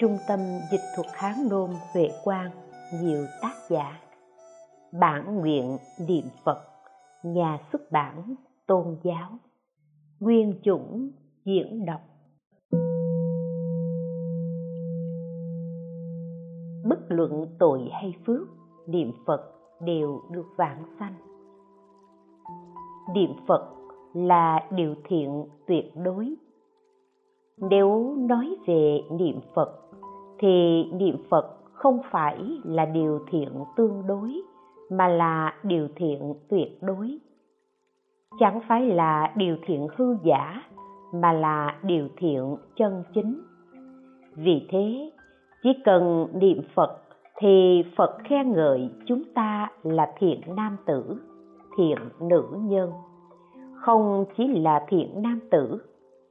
Trung tâm Dịch thuật Hán Nôm Huệ Quang, nhiều tác giả. Bản nguyện niệm Phật, nhà xuất bản tôn giáo. Nguyên chủng diễn đọc. Bất luận tội hay phước, niệm Phật đều được vãng sanh. Niệm Phật là điều thiện tuyệt đối nếu nói về niệm phật thì niệm phật không phải là điều thiện tương đối, mà là điều thiện tuyệt đối. Chẳng phải là điều thiện hư giả, mà là điều thiện chân chính. Vì thế, chỉ cần niệm phật thì phật khen ngợi chúng ta là thiện nam tử, thiện nữ nhân. Không chỉ là thiện nam tử,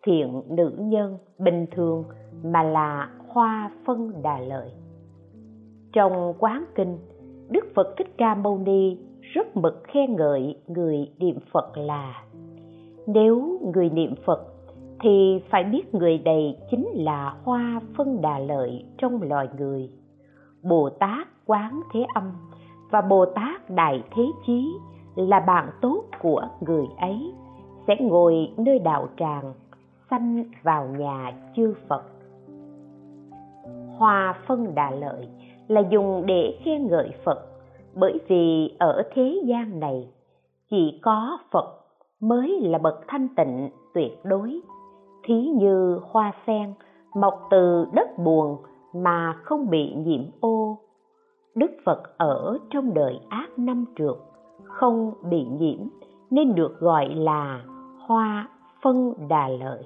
thiện nữ nhân bình thường mà là hoa phân đà lợi trong quán kinh, đức phật thích ca mâu ni rất mực khen ngợi người niệm phật là, nếu người niệm phật thì phải biết người này chính là hoa phân đà lợi trong loài người bồ tát quán thế âm và bồ tát đại thế chí là bạn tốt của người ấy, sẽ ngồi nơi đạo tràng, sanh vào nhà chư Phật. Hoa phân đà lợi là dùng để khen ngợi Phật bởi vì ở thế gian này, chỉ có Phật mới là bậc thanh tịnh tuyệt đối. Thí như hoa sen mọc từ đất buồn mà không bị nhiễm ô. Đức Phật ở trong đời ác năm trượt, không bị nhiễm nên được gọi là hoa phân đà lợi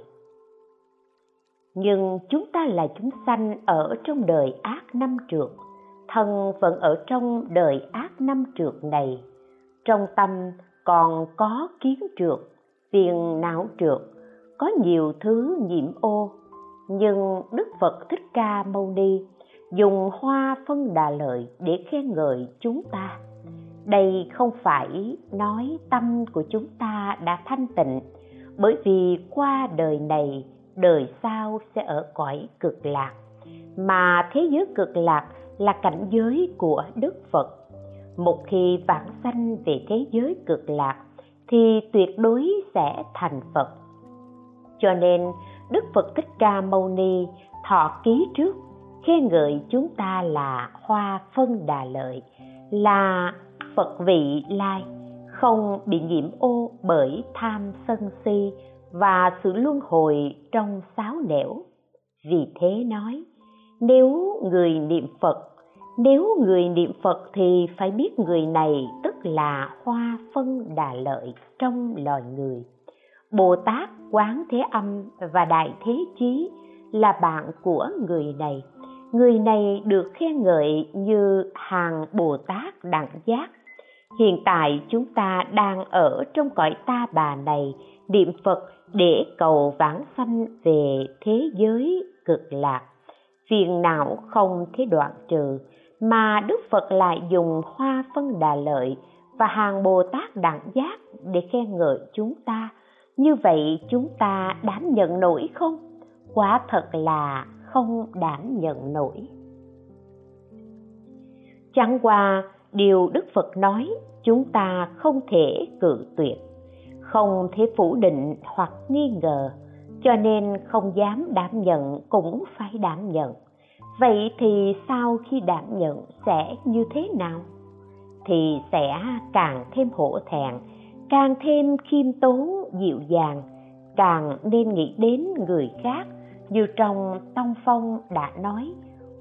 nhưng chúng ta là chúng sanh ở trong đời ác năm trượt thân vẫn ở trong đời ác năm trượt này. Trong tâm còn có kiến trượt phiền não trượt có nhiều thứ nhiễm ô. Nhưng đức phật thích ca mâu ni dùng hoa phân đà lợi để khen ngợi chúng ta. Đây không phải nói tâm của chúng ta đã thanh tịnh, bởi vì qua đời này đời sau sẽ ở cõi cực lạc. Mà thế giới cực lạc là cảnh giới của đức phật. Một khi vãng sanh về thế giới cực lạc, thì tuyệt đối sẽ thành phật. Cho nên, đức phật thích ca mâu ni thọ ký trước, khen ngợi chúng ta là hoa phân đà lợi, là phật vị lai, không bị nhiễm ô bởi tham sân si và sự luân hồi trong sáu nẻo. Vì thế nói, nếu người niệm phật, nếu người niệm phật thì phải biết người này tức là hoa phân đà lợi trong loài người. Bồ tát quán thế âm và đại thế chí là bạn của người này. Người này được khen ngợi như hàng bồ tát đẳng giác. Hiện tại chúng ta đang ở trong cõi ta bà này, niệm phật để cầu vãng sanh về thế giới cực lạc. Phiền não không thế đoạn trừ, mà đức phật lại dùng hoa phân đà lợi và hàng bồ tát đẳng giác để khen ngợi chúng ta. Như vậy chúng ta đảm nhận nổi không? Quả thật là không đảm nhận nổi. Chẳng qua điều đức phật nói, chúng ta không thể cự tuyệt không thể phủ định hoặc nghi ngờ, cho nên không dám đảm nhận cũng phải đảm nhận. Vậy thì sau khi đảm nhận sẽ như thế nào? Thì sẽ càng thêm hổ thẹn, càng thêm khiêm tốn, dịu dàng, càng nên nghĩ đến người khác như trong tông phong đã nói,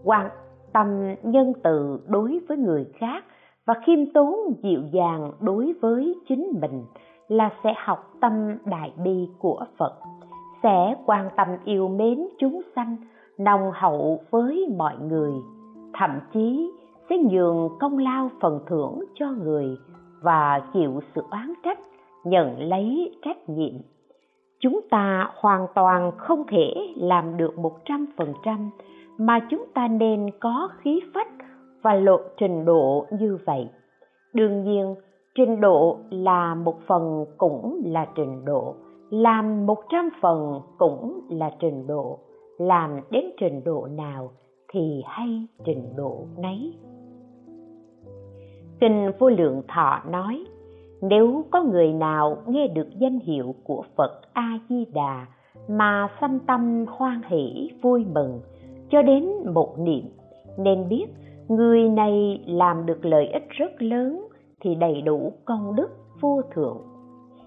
quan tâm nhân từ đối với người khác và khiêm tốn, dịu dàng đối với chính mình là sẽ học tâm đại bi của phật, sẽ quan tâm yêu mến chúng sanh, nồng hậu với mọi người, thậm chí sẽ nhường công lao phần thưởng cho người và chịu sự oán trách, nhận lấy trách nhiệm. Chúng ta hoàn toàn không thể làm được một trăm phần trăm mà chúng ta nên có khí phách và lộ trình độ như vậy. Đương nhiên trình độ là một phần cũng là trình độ, làm một trăm phần cũng là trình độ. Làm đến trình độ nào thì hay trình độ nấy. Kinh vô lượng thọ nói, nếu có người nào nghe được danh hiệu của phật a di đà mà sanh tâm hoan hỷ, vui mừng, cho đến một niệm, nên biết người này làm được lợi ích rất lớn thì đầy đủ công đức vô thượng.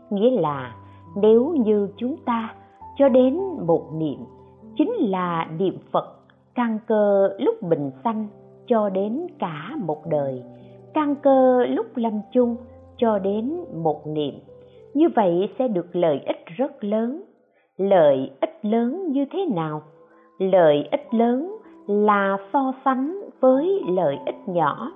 Nghĩa là nếu như chúng ta cho đến một niệm, chính là niệm phật căn cơ lúc bình sanh cho đến cả một đời, căn cơ lúc lâm chung cho đến một niệm. Như vậy sẽ được lợi ích rất lớn. Lợi ích lớn như thế nào? Lợi ích lớn là so sánh với lợi ích nhỏ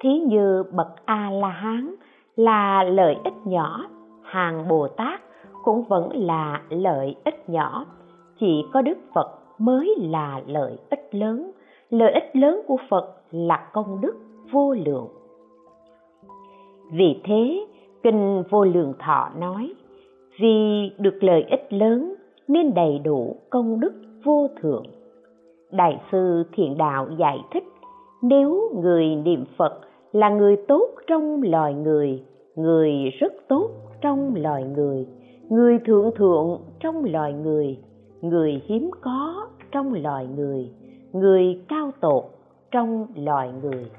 thí như bậc a la hán là lợi ích nhỏ, hàng bồ tát cũng vẫn là lợi ích nhỏ. Chỉ có đức phật mới là lợi ích lớn. Lợi ích lớn của phật là công đức vô lượng. Vì thế, kinh vô lượng thọ nói, vì được lợi ích lớn nên đầy đủ công đức vô thượng. Đại sư thiện đạo giải thích, nếu người niệm phật là người tốt trong loài người người rất tốt trong loài người người thượng thượng trong loài người người hiếm có trong loài người người cao tột trong loài người.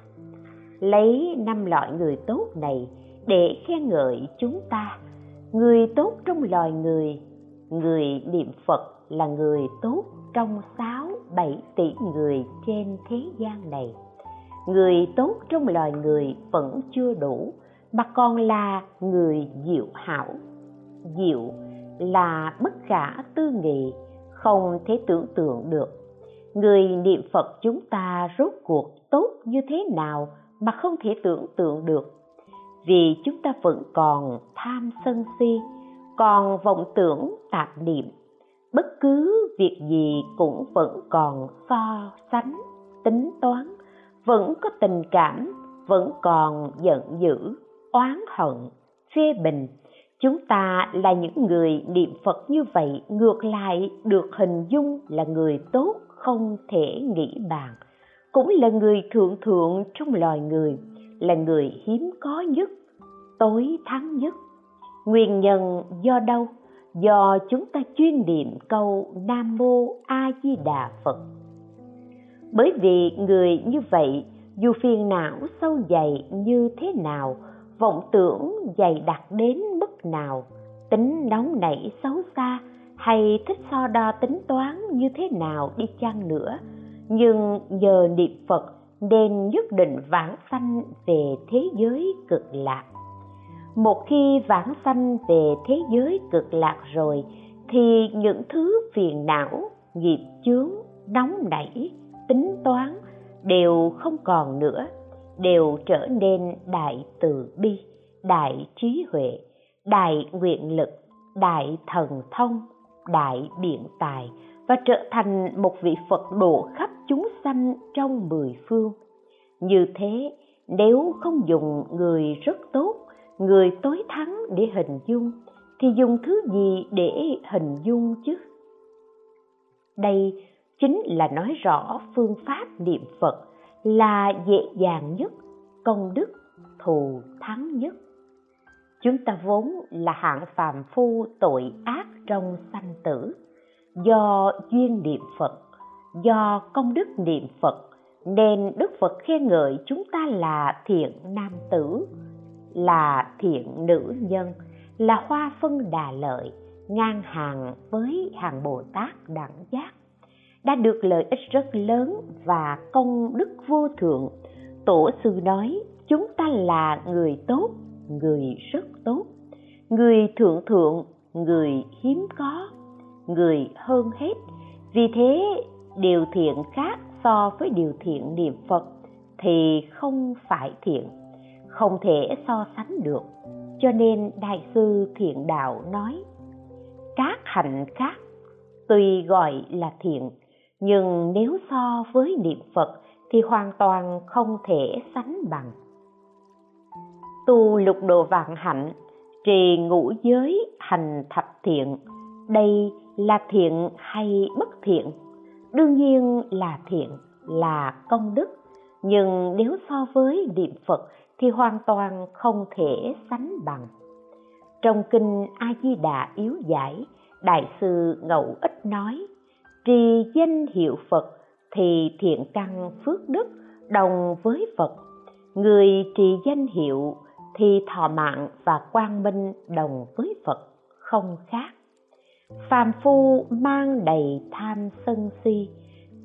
Lấy năm loại người tốt này để khen ngợi chúng ta. Người tốt trong loài người người niệm phật là người tốt trong sáu bảy tỷ người trên thế gian này người tốt trong loài người vẫn chưa đủ, mà còn là người diệu hảo. Diệu là bất khả tư nghị, không thể tưởng tượng được. Người niệm phật chúng ta rốt cuộc tốt như thế nào mà không thể tưởng tượng được? Vì chúng ta vẫn còn tham sân si, còn vọng tưởng tạp niệm. Bất cứ việc gì cũng vẫn còn so sánh, tính toán vẫn có tình cảm, vẫn còn giận dữ, oán hận, phê bình. Chúng ta là những người niệm phật như vậy, ngược lại được hình dung là người tốt không thể nghĩ bàn. Cũng là người thượng thượng trong loài người, là người hiếm có nhất, tối thắng nhất. Nguyên nhân do đâu? Do chúng ta chuyên niệm câu nam mô a di đà phật bởi vì người như vậy, dù phiền não sâu dày như thế nào, vọng tưởng dày đặc đến mức nào, tính nóng nảy xấu xa hay thích so đo tính toán như thế nào đi chăng nữa. Nhưng nhờ niệm phật nên nhất định vãng sanh về thế giới cực lạc. Một khi vãng sanh về thế giới cực lạc rồi, thì những thứ phiền não, nghiệp chướng, nóng nảy tính toán đều không còn nữa, đều trở nên đại từ bi, đại trí huệ, đại nguyện lực, đại thần thông, đại biện tài và trở thành một vị phật độ khắp chúng sanh trong mười phương. Như thế, nếu không dùng người rất tốt, người tối thắng để hình dung, thì dùng thứ gì để hình dung chứ? Đây chính là nói rõ phương pháp niệm phật là dễ dàng nhất, công đức thù thắng nhất. Chúng ta vốn là hạng phàm phu tội ác trong sanh tử. Do duyên niệm phật, do công đức niệm phật, nên đức phật khen ngợi chúng ta là thiện nam tử, là thiện nữ nhân, là hoa phân đà lợi, ngang hàng với hàng bồ tát đẳng giác đã được lợi ích rất lớn và công đức vô thượng. Tổ sư nói, chúng ta là người tốt, người rất tốt. Người thượng thượng, người hiếm có, người hơn hết. Vì thế, điều thiện khác so với điều thiện niệm phật thì không phải thiện, không thể so sánh được. Cho nên đại sư thiện đạo nói, các hạnh khác tuy gọi là thiện nhưng nếu so với niệm phật thì hoàn toàn không thể sánh bằng. Tu lục độ vạn hạnh, trì ngũ giới hành thập thiện, đây là thiện hay bất thiện? Đương nhiên là thiện, là công đức. Nhưng nếu so với niệm phật thì hoàn toàn không thể sánh bằng. Trong kinh a di đà yếu giải, đại sư ngẫu ích nói trì danh hiệu phật thì thiện căn phước đức, đồng với phật. Người trì danh hiệu thì thọ mạng và quang minh đồng với phật, không khác. Phàm phu mang đầy tham sân si,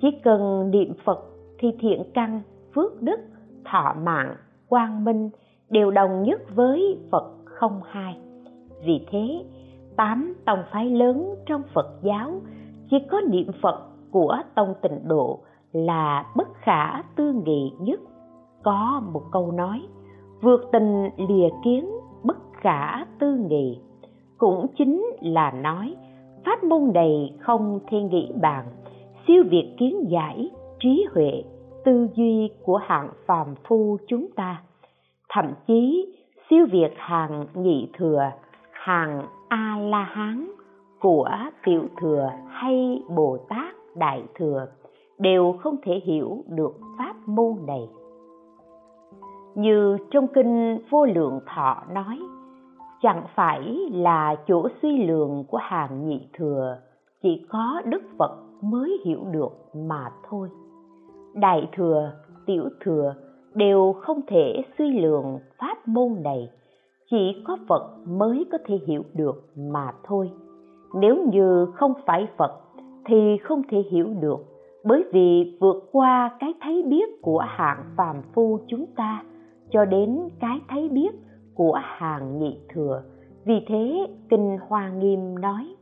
chỉ cần niệm phật thì thiện căn, phước đức, thọ mạng, quang minh đều đồng nhất với phật không hai. Vì thế, tám tông phái lớn trong phật giáo chỉ có niệm phật của tông tịnh độ là bất khả tư nghị nhất. Có một câu nói, vượt tình lìa kiến, bất khả tư nghị. Cũng chính là nói, pháp môn này không thể nghĩ bàn, siêu việt kiến giải, trí huệ, tư duy của hạng phàm phu chúng ta. Thậm chí, siêu việt hàng nhị thừa, hàng a la hán của tiểu thừa hay bồ tát đại thừa đều không thể hiểu được pháp môn này. Như trong kinh vô lượng thọ nói, chẳng phải là chỗ suy lượng của hàng nhị thừa chỉ có đức phật mới hiểu được mà thôi. Đại thừa, tiểu thừa đều không thể suy lượng pháp môn này, chỉ có phật mới có thể hiểu được mà thôi nếu như không phải phật thì không thể hiểu được, bởi vì vượt qua cái thấy biết của hạng phàm phu chúng ta cho đến cái thấy biết của hàng nhị thừa. Vì thế, kinh hoa nghiêm nói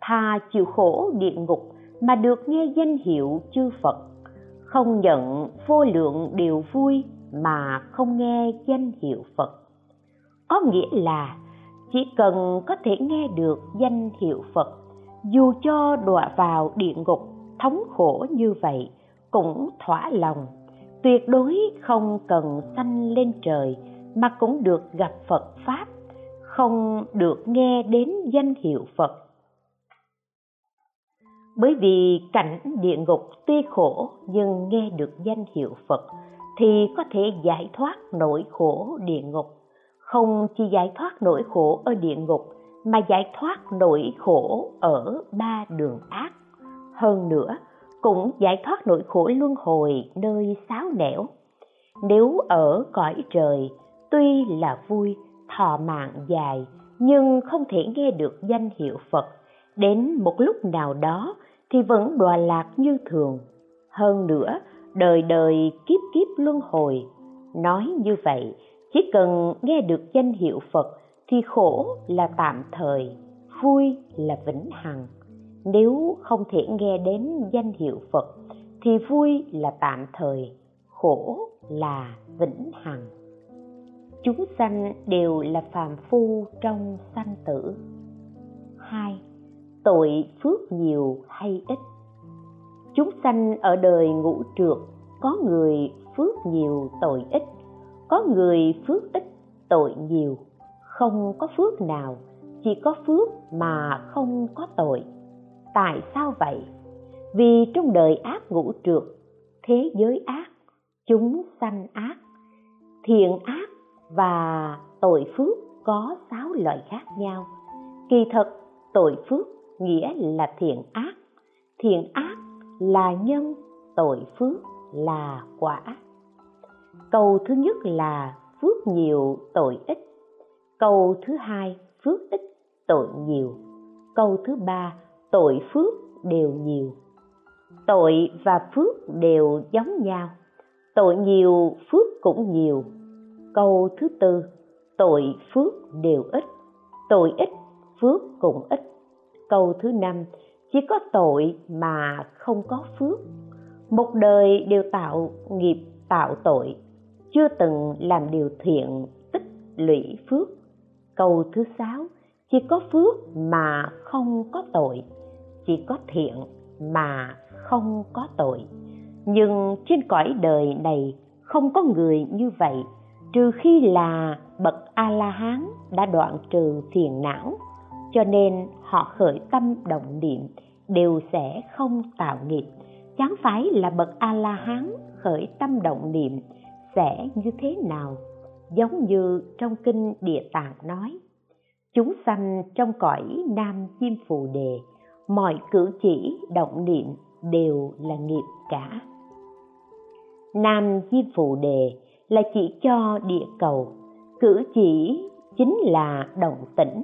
thà chịu khổ địa ngục mà được nghe danh hiệu chư phật, không nhận vô lượng điều vui mà không nghe danh hiệu phật. Có nghĩa là chỉ cần có thể nghe được danh hiệu phật, dù cho đọa vào địa ngục, thống khổ như vậy cũng thỏa lòng. Tuyệt đối không cần sanh lên trời mà cũng được gặp phật pháp, không được nghe đến danh hiệu phật. Bởi vì cảnh địa ngục tuy khổ nhưng nghe được danh hiệu phật thì có thể giải thoát nỗi khổ địa ngục không chỉ giải thoát nỗi khổ ở địa ngục, mà giải thoát nỗi khổ ở ba đường ác. Hơn nữa, cũng giải thoát nỗi khổ luân hồi nơi xáo nẻo. Nếu ở cõi trời, tuy là vui, thọ mạng dài, nhưng không thể nghe được danh hiệu phật, đến một lúc nào đó thì vẫn đọa lạc như thường. Hơn nữa, đời đời kiếp kiếp luân hồi, nói như vậy chỉ cần nghe được danh hiệu phật thì khổ là tạm thời, vui là vĩnh hằng. Nếu không thể nghe đến danh hiệu phật thì vui là tạm thời, khổ là vĩnh hằng. Chúng sanh đều là phàm phu trong sanh tử. Hai, tội phước nhiều hay ít? Chúng sanh ở đời ngũ trượt có người phước nhiều tội ít có người phước ít tội nhiều, không có phước nào, chỉ có phước mà không có tội. Tại sao vậy? Vì trong đời ác ngũ trượt, thế giới ác, chúng sanh ác, thiện ác và tội phước có sáu loại khác nhau. Kỳ thật, tội phước nghĩa là thiện ác thiện ác là nhân, tội phước là quả câu thứ nhất là phước nhiều, tội ít. Câu thứ hai, phước ít, tội nhiều. Câu thứ ba, tội phước đều nhiều. Tội và phước đều giống nhau. Tội nhiều, phước cũng nhiều. Câu thứ tư, tội phước đều ít. Tội ít, phước cũng ít. Câu thứ năm, chỉ có tội mà không có phước. Một đời đều tạo nghiệp, tạo tội chưa từng làm điều thiện, tích lũy phước. Câu thứ sáu, chỉ có phước mà không có tội. Chỉ có thiện mà không có tội. Nhưng trên cõi đời này không có người như vậy, trừ khi là bậc a la hán đã đoạn trừ phiền não. Cho nên họ khởi tâm động niệm, đều sẽ không tạo nghiệp. Chẳng phải là bậc a la hán khởi tâm động niệm sẽ như thế nào, giống như trong kinh địa tạng nói, chúng sanh trong cõi nam chim phù đề, mọi cử chỉ, động niệm đều là nghiệp cả. Nam chim phù đề là chỉ cho địa cầu, cử chỉ chính là động tĩnh.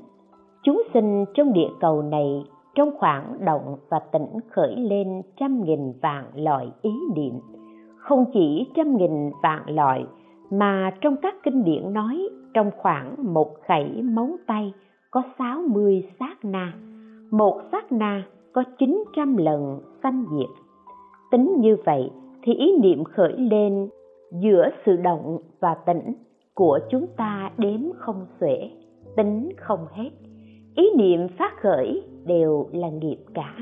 Chúng sinh trong địa cầu này trong khoảng động và tĩnh khởi lên trăm nghìn vạn loại ý niệm không chỉ trăm nghìn vạn loại, mà trong các kinh điển nói trong khoảng một khẩy móng tay có sáu mươi sát na. Một sát na có chín trăm lần sanh diệt. Tính như vậy thì ý niệm khởi lên giữa sự động và tĩnh của chúng ta đếm không xuể, tính không hết. Ý niệm phát khởi đều là nghiệp cả.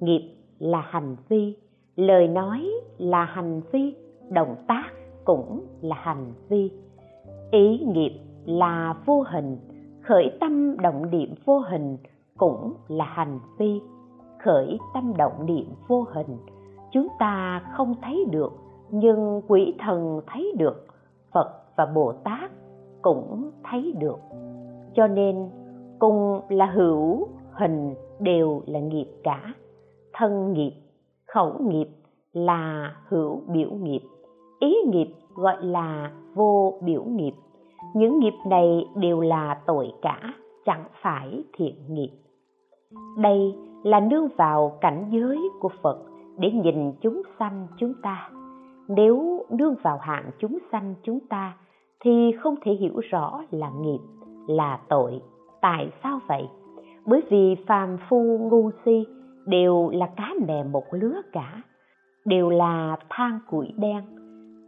Nghiệp là hành vi lời nói là hành vi, động tác cũng là hành vi. Ý nghiệp là vô hình, khởi tâm động niệm vô hình cũng là hành vi. Khởi tâm động niệm vô hình, chúng ta không thấy được, nhưng quỷ thần thấy được, phật và bồ tát cũng thấy được. Cho nên, cùng là hữu, hình đều là nghiệp cả. Thân nghiệp khẩu nghiệp là hữu biểu nghiệp. Ý nghiệp gọi là vô biểu nghiệp. Những nghiệp này đều là tội cả, chẳng phải thiện nghiệp. Đây là nương vào cảnh giới của phật để nhìn chúng sanh chúng ta. Nếu nương vào hạng chúng sanh chúng ta thì không thể hiểu rõ là nghiệp, là tội. Tại sao vậy? Bởi vì phàm phu ngu si đều là cá mè một lứa cả, đều là than củi đen.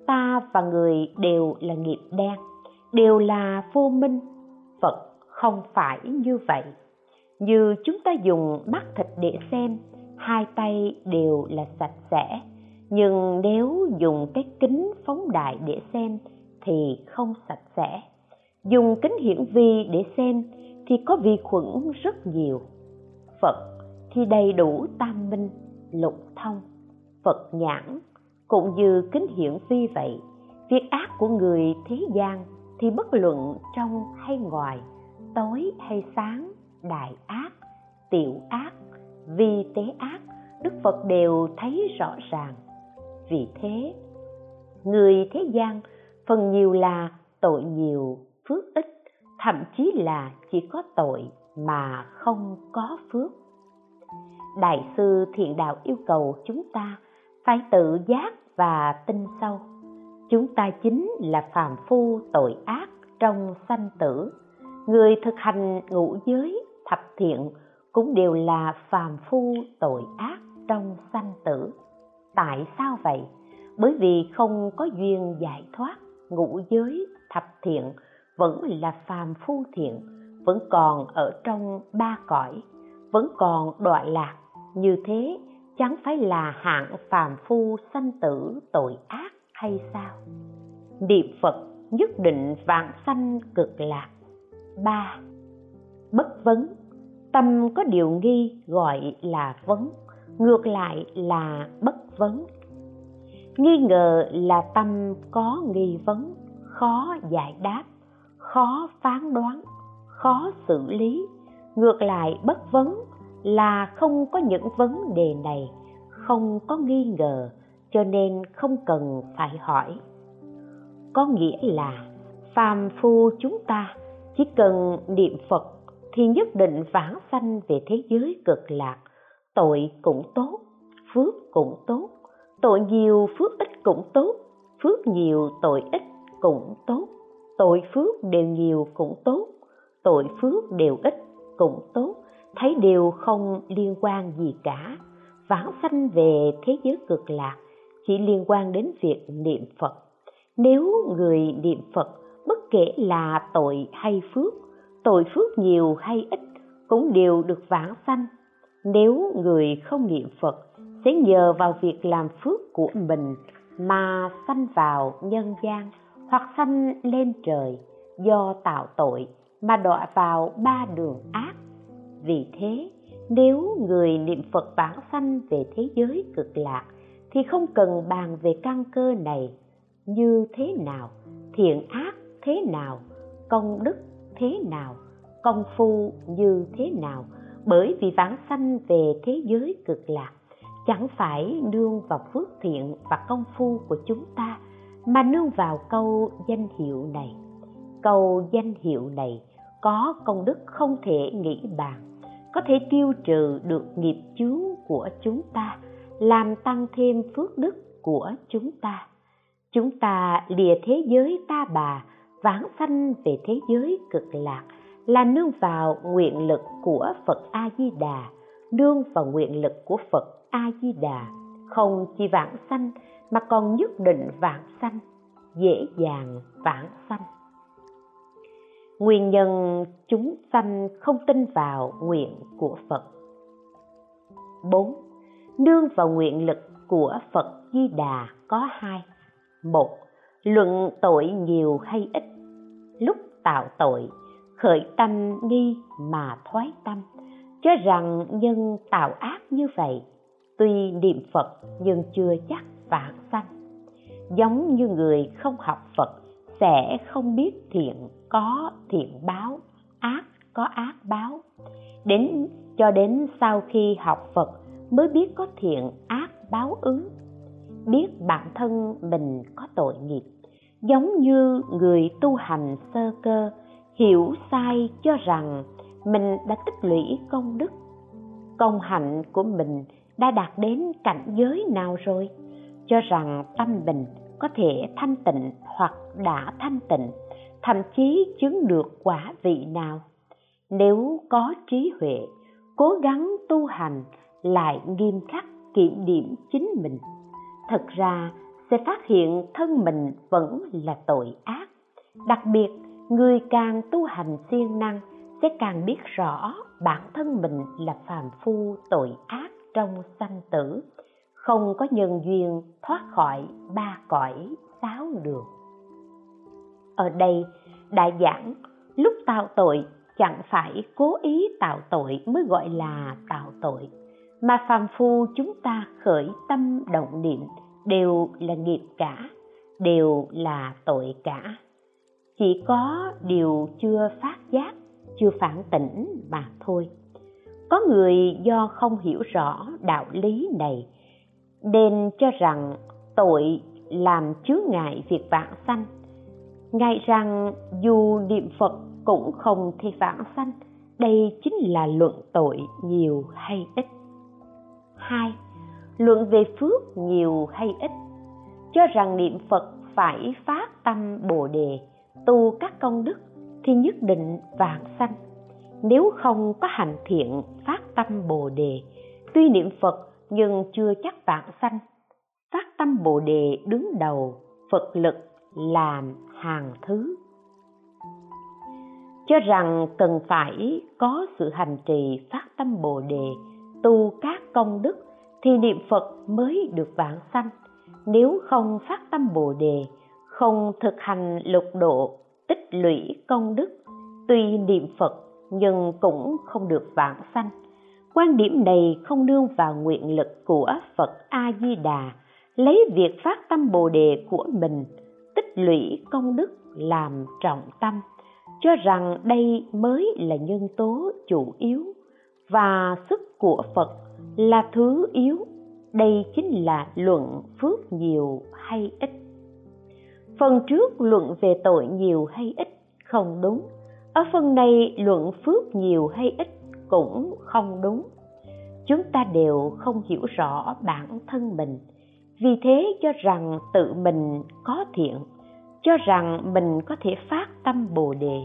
Ta và người đều là nghiệp đen, đều là vô minh. Phật không phải như vậy. Như chúng ta dùng mắt thịt để xem, hai tay đều là sạch sẽ. Nhưng nếu dùng cái kính phóng đại để xem thì không sạch sẽ. Dùng kính hiển vi để xem thì có vi khuẩn rất nhiều. Phật thì đầy đủ tam minh, lục thông, phật nhãn, cũng như kính hiển vi vậy. Việc ác của người thế gian thì bất luận trong hay ngoài, tối hay sáng, đại ác, tiểu ác, vi tế ác, đức phật đều thấy rõ ràng. Vì thế, người thế gian phần nhiều là tội nhiều, phước ít, thậm chí là chỉ có tội mà không có phước đại sư thiện đạo yêu cầu chúng ta phải tự giác và tin sâu. Chúng ta chính là phàm phu tội ác trong sanh tử. Người thực hành ngũ giới, thập thiện cũng đều là phàm phu tội ác trong sanh tử. Tại sao vậy? Bởi vì không có duyên giải thoát, ngũ giới, thập thiện vẫn là phàm phu thiện, vẫn còn ở trong ba cõi, vẫn còn đọa lạc như thế, chẳng phải là hạng phàm phu sanh tử tội ác hay sao? Niệm phật nhất định vạn sanh cực lạc. Ba, bất vấn. Tâm có điều nghi gọi là vấn, ngược lại là bất vấn. Nghi ngờ là tâm có nghi vấn, khó giải đáp, khó phán đoán, khó xử lý. Ngược lại bất vấn là không có những vấn đề này, không có nghi ngờ, cho nên không cần phải hỏi. Có nghĩa là phàm phu chúng ta chỉ cần niệm phật thì nhất định vãng sanh về thế giới cực lạc. Tội cũng tốt, phước cũng tốt, tội nhiều phước ít cũng tốt, phước nhiều tội ít cũng tốt, tội phước đều nhiều cũng tốt, tội phước đều ít cũng tốt thấy đều không liên quan gì cả. Vãng sanh về thế giới cực lạc chỉ liên quan đến việc niệm phật. Nếu người niệm phật, bất kể là tội hay phước, tội phước nhiều hay ít cũng đều được vãng sanh. Nếu người không niệm phật, sẽ nhờ vào việc làm phước của mình mà sanh vào nhân gian hoặc sanh lên trời do tạo tội mà đọa vào ba đường ác vì thế, nếu người niệm phật vãng sanh về thế giới cực lạc, thì không cần bàn về căn cơ này. Như thế nào, thiện ác thế nào, công đức thế nào, công phu như thế nào? Bởi vì vãng sanh về thế giới cực lạc, chẳng phải nương vào phước thiện và công phu của chúng ta, mà nương vào câu danh hiệu này. Câu danh hiệu này có công đức không thể nghĩ bàn có thể tiêu trừ được nghiệp chướng của chúng ta, làm tăng thêm phước đức của chúng ta. Chúng ta lìa thế giới ta bà, vãng sanh về thế giới cực lạc, là nương vào nguyện lực của phật a di đà nương vào nguyện lực của phật a di đà không chỉ vãng sanh, mà còn nhất định vãng sanh, dễ dàng vãng sanh nguyên nhân chúng sanh không tin vào nguyện của phật 4. Nương vào nguyện lực của Phật Di Đà có hai. Một, luận tội nhiều hay ít. Lúc tạo tội, khởi tâm nghi mà thoái tâm, cho rằng nhân tạo ác như vậy, tuy niệm Phật nhưng chưa chắc vãng sanh. Giống như người không học Phật sẽ không biết thiện có thiện báo, ác có ác báo. Đến cho đến sau khi học Phật mới biết có thiện ác báo ứng. Biết bản thân mình có tội nghiệp giống như người tu hành sơ cơ hiểu sai cho rằng mình đã tích lũy công đức. Công hạnh của mình đã đạt đến cảnh giới nào rồi? Cho rằng tâm mình có thể thanh tịnh hoặc đã thanh tịnh, thậm chí chứng được quả vị nào. Nếu có trí huệ, cố gắng tu hành lại nghiêm khắc kiểm điểm chính mình. Thật ra, sẽ phát hiện thân mình vẫn là tội ác. Đặc biệt, người càng tu hành siêng năng sẽ càng biết rõ bản thân mình là phàm phu tội ác trong sanh tử không có nhân duyên thoát khỏi ba cõi sáu đường. Ở đây, đại giảng, lúc tạo tội, chẳng phải cố ý tạo tội mới gọi là tạo tội, mà phàm phu chúng ta khởi tâm động niệm đều là nghiệp cả, đều là tội cả. Chỉ có điều chưa phát giác, chưa phản tỉnh mà thôi. Có người do không hiểu rõ đạo lý này nên cho rằng tội làm chướng ngại việc vãng sanh. Ngại rằng dù niệm phật cũng không thể vãng sanh đây chính là luận tội nhiều hay ít. Hai, Luận về phước nhiều hay ít. Cho rằng niệm Phật phải phát tâm Bồ Đề Tu các công đức thì nhất định vạn sanh. Nếu không có hành thiện phát tâm Bồ Đề Tuy niệm Phật nhưng chưa chắc vạn sanh. Phát tâm Bồ Đề đứng đầu, Phật lực làm hàng thứ. Cho rằng cần phải có sự hành trì phát tâm bồ đề, tu các công đức thì niệm phật mới được vãng sanh. Nếu không phát tâm bồ đề, không thực hành lục độ, tích lũy công đức, tuy niệm phật nhưng cũng không được vãng sanh quan điểm này không nương vào nguyện lực của phật a di đà lấy việc phát tâm bồ đề của mình, tích lũy công đức làm trọng tâm, cho rằng đây mới là nhân tố chủ yếu và sức của phật là thứ yếu. Đây chính là luận phước nhiều hay ít. Phần trước luận về tội nhiều hay ít không đúng. Ở phần này luận phước nhiều hay ít cũng không đúng. Chúng ta đều không hiểu rõ bản thân mình. Vì thế cho rằng tự mình có thiện, cho rằng mình có thể phát tâm bồ đề,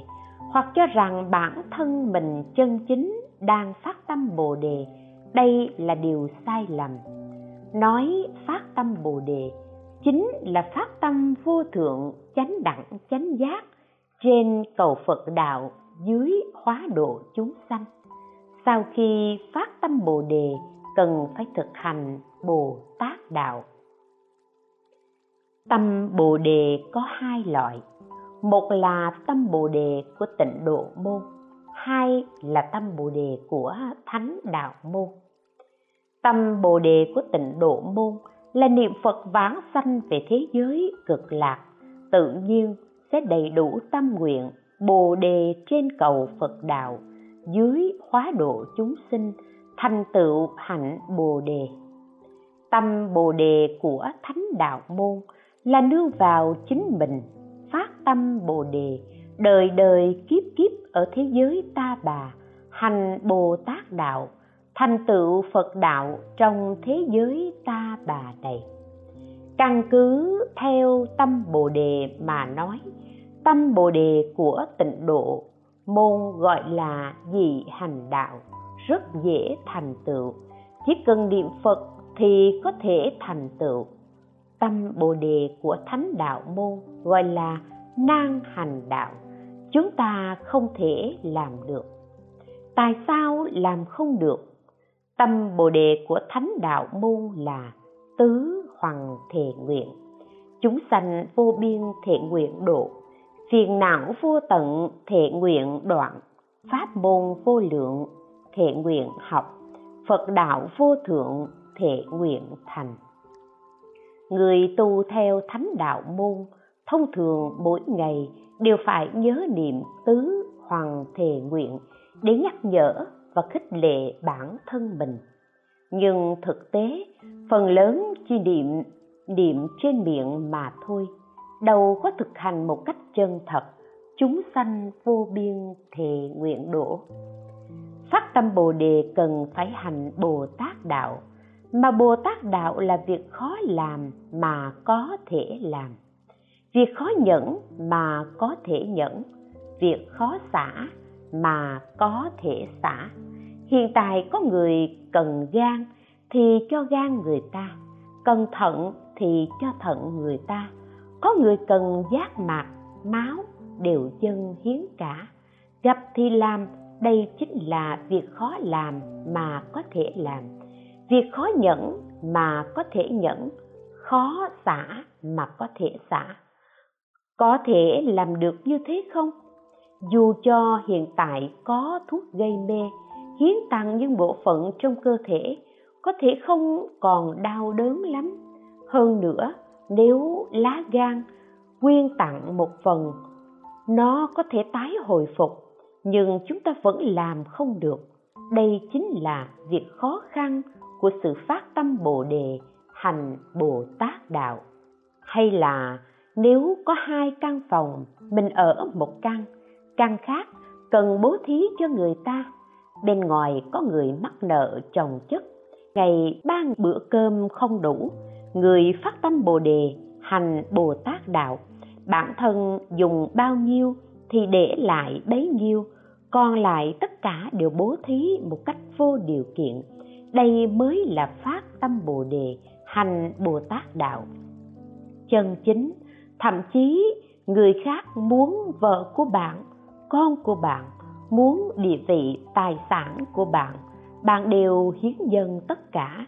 hoặc cho rằng bản thân mình chân chính đang phát tâm bồ đề, đây là điều sai lầm. Nói phát tâm bồ đề chính là phát tâm vô thượng, chánh đẳng, chánh giác trên cầu phật đạo dưới hóa độ chúng sanh sau khi phát tâm bồ đề, cần phải thực hành bồ tát đạo. Tâm bồ đề có hai loại. Một là tâm bồ đề của tịnh độ môn, hai là tâm bồ đề của thánh đạo môn. Tâm bồ đề của tịnh độ môn là niệm phật vãng sanh về thế giới cực lạc, tự nhiên sẽ đầy đủ tâm nguyện bồ đề trên cầu phật đạo dưới hóa độ chúng sinh, thành tựu hạnh bồ đề. Tâm bồ đề của thánh đạo môn là nương vào chính mình, phát tâm bồ đề, đời đời kiếp kiếp ở thế giới ta bà, hành bồ tát đạo, thành tựu phật đạo trong thế giới ta bà này. Căn cứ theo tâm bồ đề mà nói, tâm bồ đề của tịnh độ môn gọi là dị hành đạo, rất dễ thành tựu. Chỉ cần niệm phật thì có thể thành tựu. Tâm bồ đề của thánh đạo môn gọi là nan hành đạo, chúng ta không thể làm được. Tại sao làm không được? Tâm bồ đề của thánh đạo môn là tứ hoàng thể nguyện. Chúng sanh vô biên thệ nguyện độ phiền não vô tận thệ nguyện đoạn. Pháp môn vô lượng thệ nguyện học. Phật đạo vô thượng thệ nguyện thành. Người tu theo thánh đạo môn, thông thường mỗi ngày đều phải nhớ niệm tứ hoàng thề nguyện để nhắc nhở và khích lệ bản thân mình. Nhưng thực tế, phần lớn chỉ niệm niệm trên miệng mà thôi đâu có thực hành một cách chân thật, chúng sanh vô biên thề nguyện đổ. Phát tâm bồ đề cần phải hành bồ tát đạo, mà bồ tát đạo là việc khó làm mà có thể làm. Việc khó nhẫn mà có thể nhẫn, việc khó xả mà có thể xả. Hiện tại có người cần gan thì cho gan người ta, cần thận thì cho thận người ta có người cần giác mạc, máu đều dân hiến cả. Gặp thì làm, đây chính là việc khó làm mà có thể làm. Việc khó nhẫn mà có thể nhẫn, khó xả mà có thể xả. Có thể làm được như thế không? Dù cho hiện tại có thuốc gây mê, hiến tặng những bộ phận trong cơ thể, có thể không còn đau đớn lắm. Hơn nữa nếu lá gan quyên tặng một phần, nó có thể tái hồi phục, nhưng chúng ta vẫn làm không được. Đây chính là việc khó khăn của sự phát tâm bồ đề hành bồ tát đạo. Hay là nếu có hai căn phòng, mình ở một căn căn khác cần bố thí cho người ta, bên ngoài có người mắc nợ chồng chất, ngày ba bữa cơm không đủ người phát tâm bồ đề, hành bồ tát đạo. Bản thân dùng bao nhiêu thì để lại bấy nhiêu, còn lại tất cả đều bố thí một cách vô điều kiện. Đây mới là phát tâm bồ đề, hành bồ tát đạo. Chân chính, thậm chí người khác muốn vợ của bạn, con của bạn, muốn địa vị, tài sản của bạn bạn đều hiến dâng tất cả.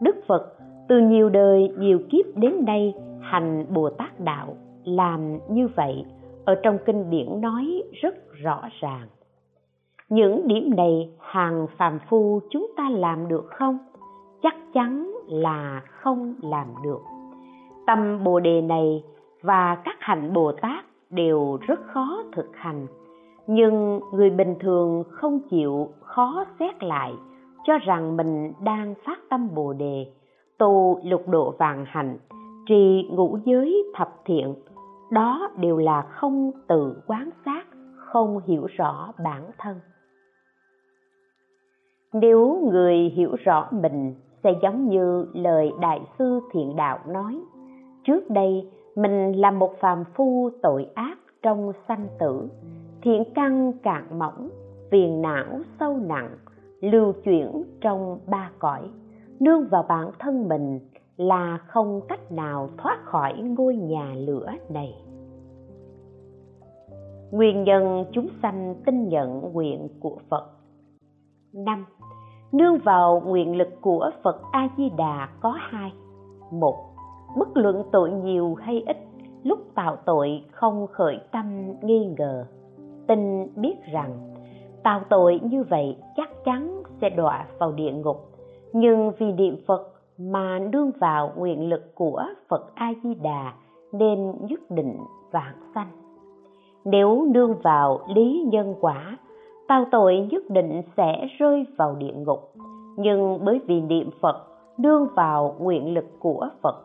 Đức phật từ nhiều đời, nhiều kiếp đến nay, hành bồ tát đạo làm như vậy. Ở trong kinh điển nói rất rõ ràng. Những điểm này hàng phàm phu chúng ta làm được không? Chắc chắn là không làm được. Tâm bồ đề này và các hạnh bồ tát đều rất khó thực hành. Nhưng người bình thường không chịu, khó xét lại, cho rằng mình đang phát tâm bồ đề tu lục độ vàng hạnh, trì ngũ giới thập thiện, đó đều là không tự quán sát, không hiểu rõ bản thân. Nếu người hiểu rõ mình, sẽ giống như lời đại sư thiện đạo nói, trước đây, mình là một phàm phu tội ác trong sanh tử, thiện căn cạn mỏng, phiền não sâu nặng, lưu chuyển trong ba cõi nương vào bản thân mình là không cách nào thoát khỏi ngôi nhà lửa này. Nguyên nhân chúng sanh tin nhận nguyện của phật. Năm, nương vào nguyện lực của phật a di đà có hai. Một, bất luận tội nhiều hay ít, lúc tạo tội không khởi tâm nghi ngờ. Tin biết rằng, tạo tội như vậy chắc chắn sẽ đọa vào địa ngục nhưng vì niệm phật mà nương vào nguyện lực của phật a di đà nên nhất định vạn sanh. Nếu nương vào lý nhân quả, tao tội nhất định sẽ rơi vào địa ngục. Nhưng bởi vì niệm phật, nương vào nguyện lực của phật,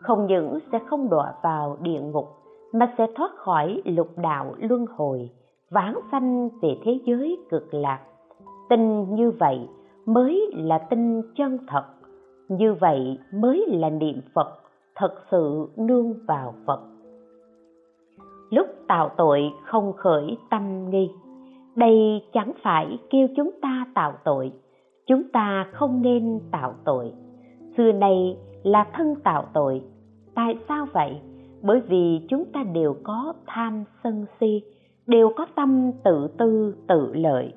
không những sẽ không đọa vào địa ngục, mà sẽ thoát khỏi lục đạo luân hồi, vãng sanh về thế giới cực lạc. Tin như vậy mới là tin chân thật. Như vậy mới là niệm phật, thật sự nương vào phật. Lúc tạo tội không khởi tâm nghi, đây chẳng phải kêu chúng ta tạo tội, chúng ta không nên tạo tội. Xưa nay là thân tạo tội. Tại sao vậy? Bởi vì chúng ta đều có tham sân si, đều có tâm tự tư tự lợi.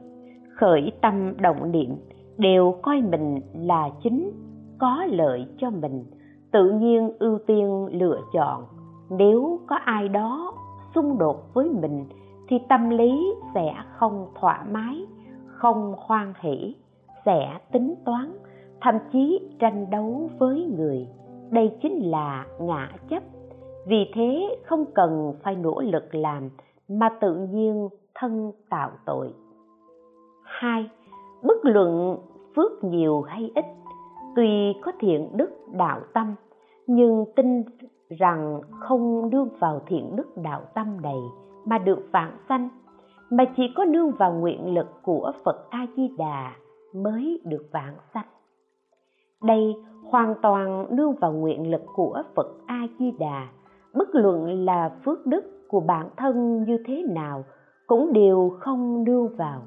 Khởi tâm động niệm đều coi mình là chính, có lợi cho mình, tự nhiên ưu tiên lựa chọn. Nếu có ai đó xung đột với mình, thì tâm lý sẽ không thoải mái, không hoan hỷ, sẽ tính toán, thậm chí tranh đấu với người. Đây chính là ngã chấp. Vì thế không cần phải nỗ lực làm mà tự nhiên thân tạo tội. Hai bất luận phước nhiều hay ít tuy có thiện đức đạo tâm, nhưng tin rằng không nương vào thiện đức đạo tâm này mà được vạn sanh, mà chỉ có nương vào nguyện lực của phật a di đà mới được vạn sanh. Đây hoàn toàn nương vào nguyện lực của phật a di đà bất luận là phước đức của bản thân như thế nào cũng đều không nương vào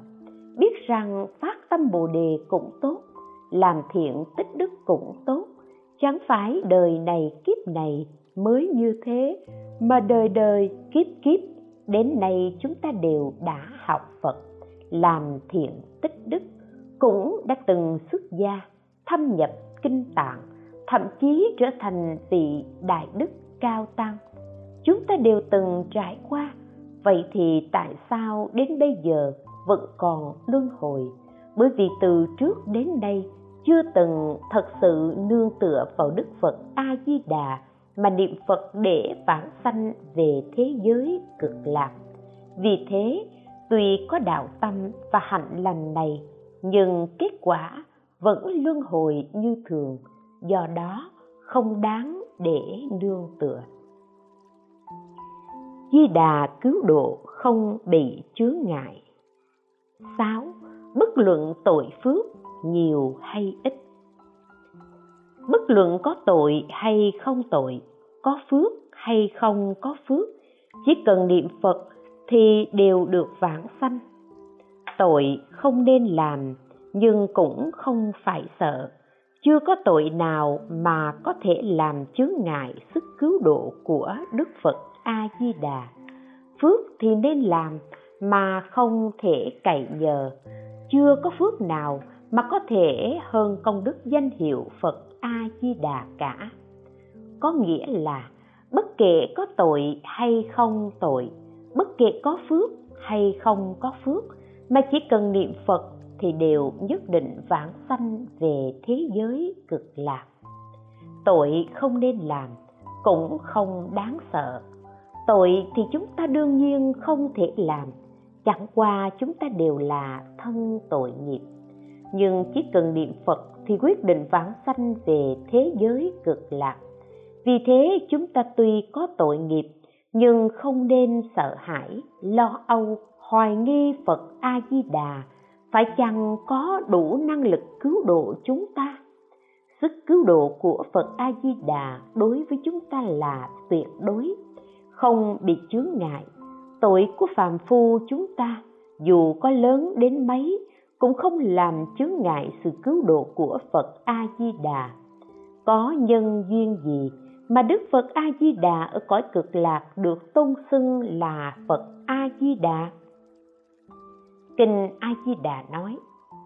biết rằng phát tâm bồ đề cũng tốt, làm thiện tích đức cũng tốt. Chẳng phải đời này kiếp này mới như thế, mà đời đời kiếp kiếp, đến nay chúng ta đều đã học phật, làm thiện tích đức, cũng đã từng xuất gia, thâm nhập kinh tạng, thậm chí trở thành vị đại đức cao tăng. Chúng ta đều từng trải qua, vậy thì tại sao đến bây giờ vẫn còn luân hồi. Bởi vì từ trước đến nay, chưa từng thật sự nương tựa vào đức phật a di đà mà niệm phật để vãng sanh về thế giới cực lạc. Vì thế, tuy có đạo tâm và hạnh lành này, nhưng kết quả vẫn luân hồi như thường, do đó không đáng để nương tựa. Di đà cứu độ không bị chướng ngại sáu bất luận tội phước, nhiều hay ít. Bất luận có tội hay không tội, có phước hay không có phước, chỉ cần niệm phật thì đều được vãng sanh. Tội không nên làm, nhưng cũng không phải sợ. Chưa có tội nào mà có thể làm chướng ngại sức cứu độ của đức phật a di đà. Phước thì nên làm mà không thể cậy nhờ. Chưa có phước nào mà có thể hơn công đức danh hiệu phật a di đà cả. Có nghĩa là bất kể có tội hay không tội, bất kể có phước hay không có phước, mà chỉ cần niệm phật thì đều nhất định vãng sanh về thế giới cực lạc. Tội không nên làm, cũng không đáng sợ. Tội thì chúng ta đương nhiên không thể làm chẳng qua chúng ta đều là thân tội nghiệp. Nhưng chỉ cần niệm phật thì quyết định vãng sanh về thế giới cực lạc. Vì thế chúng ta tuy có tội nghiệp, nhưng không nên sợ hãi, lo âu, hoài nghi phật a di đà phải chăng có đủ năng lực cứu độ chúng ta? Sức cứu độ của phật a di đà đối với chúng ta là tuyệt đối, không bị chướng ngại tội của phàm phu chúng ta, dù có lớn đến mấy, cũng không làm chướng ngại sự cứu độ của phật a di đà có nhân duyên gì mà đức phật a di đà ở cõi cực lạc được tôn xưng là phật a di đà kinh a di đà nói,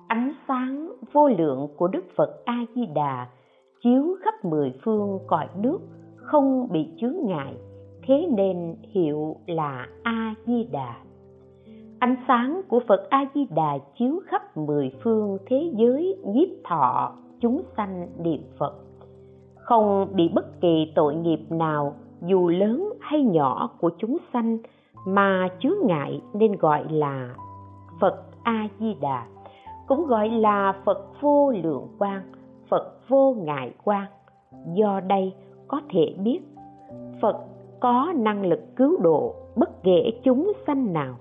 ánh sáng vô lượng của đức phật a di đà chiếu khắp mười phương cõi nước, không bị chướng ngại thế nên hiệu là a di đà ánh sáng của phật a di đà chiếu khắp mười phương thế giới nhiếp thọ chúng sanh niệm phật. Không bị bất kỳ tội nghiệp nào, dù lớn hay nhỏ, của chúng sanh mà chứa ngại nên gọi là phật a di đà cũng gọi là phật vô lượng quang, phật vô ngại quang. Do đây có thể biết, phật có năng lực cứu độ bất kể chúng sanh nào,